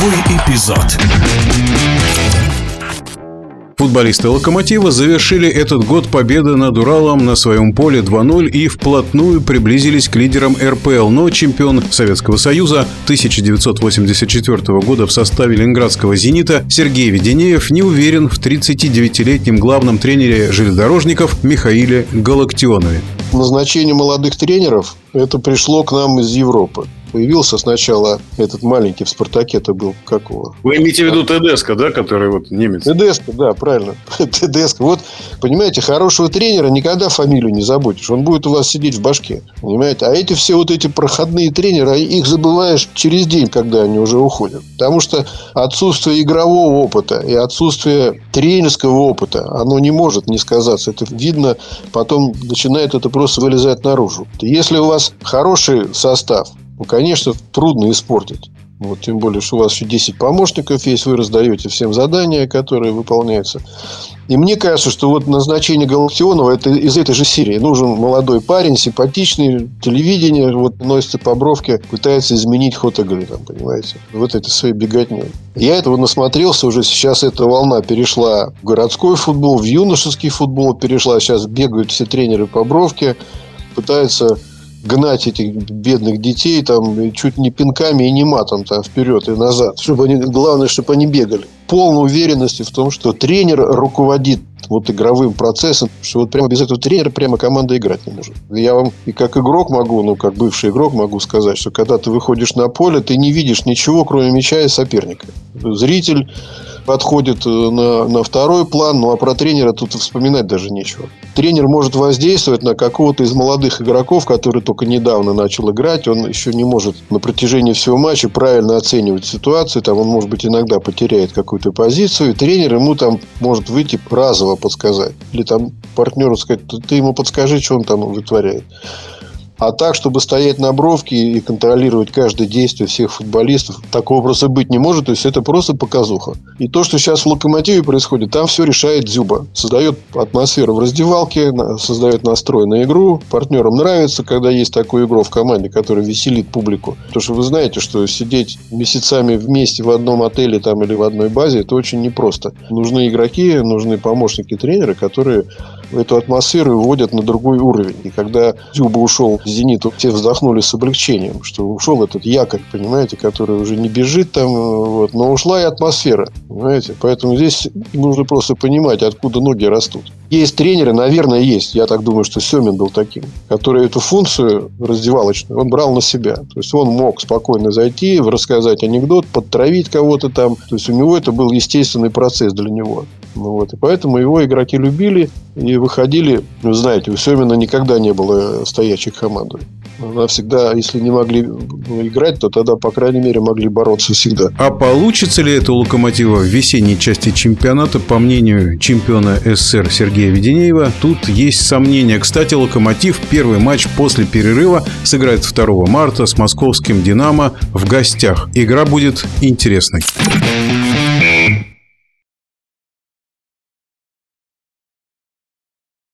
Сороковой эпизод. Футболисты «Локомотива» завершили этот год победы над Уралом на своем поле 2-0 и вплотную приблизились к лидерам РПЛ. Но чемпион Советского Союза 1984 года в составе ленинградского «Зенита» Сергей Веденеев не уверен в 39-летнем главном тренере железнодорожников Михаиле Галактионове. Назначение молодых тренеров – это пришло к нам из Европы появился сначала этот маленький в «Спартаке», это был какого? Вы имеете в виду ТДСК, да, который вот немец? ТДСК, да, правильно. ТДСК. Вот, понимаете, хорошего тренера никогда фамилию не забудешь. Он будет у вас сидеть в башке. Понимаете? А эти все вот эти проходные тренеры, их забываешь через день, когда они уже уходят. Потому что отсутствие игрового опыта и отсутствие тренерского опыта, оно не может не сказаться. Это видно, потом начинает это просто вылезать наружу. Если у вас хороший состав, ну, конечно, трудно испортить. Вот, тем более, что у вас еще 10 помощников есть, вы раздаете всем задания, которые выполняются. И мне кажется, что вот назначение Галактионова это из этой же серии. Нужен молодой парень, симпатичный, телевидение, вот носится по бровке, пытается изменить ход игры, там, понимаете, вот этой своей беготней. Я этого насмотрелся уже, сейчас эта волна перешла в городской футбол, в юношеский футбол перешла, сейчас бегают все тренеры по бровке, пытаются гнать этих бедных детей там чуть не пинками и не матом там вперед и назад. Чтобы они, главное, чтобы они бегали. Полной уверенности в том, что тренер руководит вот игровым процессом, что вот прямо без этого тренера прямо команда играть не может. Я вам и как игрок могу, ну, как бывший игрок могу сказать, что когда ты выходишь на поле, ты не видишь ничего, кроме мяча и соперника. Зритель отходит э, на, на второй план. Ну, а про тренера тут вспоминать даже нечего. Тренер может воздействовать на какого-то из молодых игроков, который только недавно начал играть. Он еще не может на протяжении всего матча правильно оценивать ситуацию. Там он, может быть, иногда потеряет какую-то позицию. И тренер ему там может выйти разово подсказать. Или там партнеру сказать, ты ему подскажи, что он там вытворяет. А так, чтобы стоять на бровке и контролировать каждое действие всех футболистов, такого просто быть не может. То есть, это просто показуха. И то, что сейчас в «Локомотиве» происходит, там все решает Дзюба. Создает атмосферу в раздевалке, создает настрой на игру. Партнерам нравится, когда есть такую игру в команде, которая веселит публику. Потому что вы знаете, что сидеть месяцами вместе в одном отеле там, или в одной базе, это очень непросто. Нужны игроки, нужны помощники тренера, которые эту атмосферу вводят на другой уровень. И когда Дзюба ушел «Зенит», все вздохнули с облегчением, что ушел этот якорь, понимаете, который уже не бежит там, вот, но ушла и атмосфера, понимаете. Поэтому здесь нужно просто понимать, откуда ноги растут. Есть тренеры, наверное, есть. Я так думаю, что Семин был таким, который эту функцию раздевалочную, он брал на себя. То есть, он мог спокойно зайти, рассказать анекдот, подтравить кого-то там. То есть, у него это был естественный процесс для него. Ну, вот. И поэтому его игроки любили и выходили. Вы знаете, у Семина никогда не было стоячих команд. Она всегда, если не могли играть, то тогда, по крайней мере, могли бороться всегда. А получится ли это у «Локомотива» в весенней части чемпионата, по мнению чемпиона СССР Сергея Веденеева, тут есть сомнения. Кстати, «Локомотив» первый матч после перерыва сыграет 2 марта с московским «Динамо» в гостях. Игра будет интересной.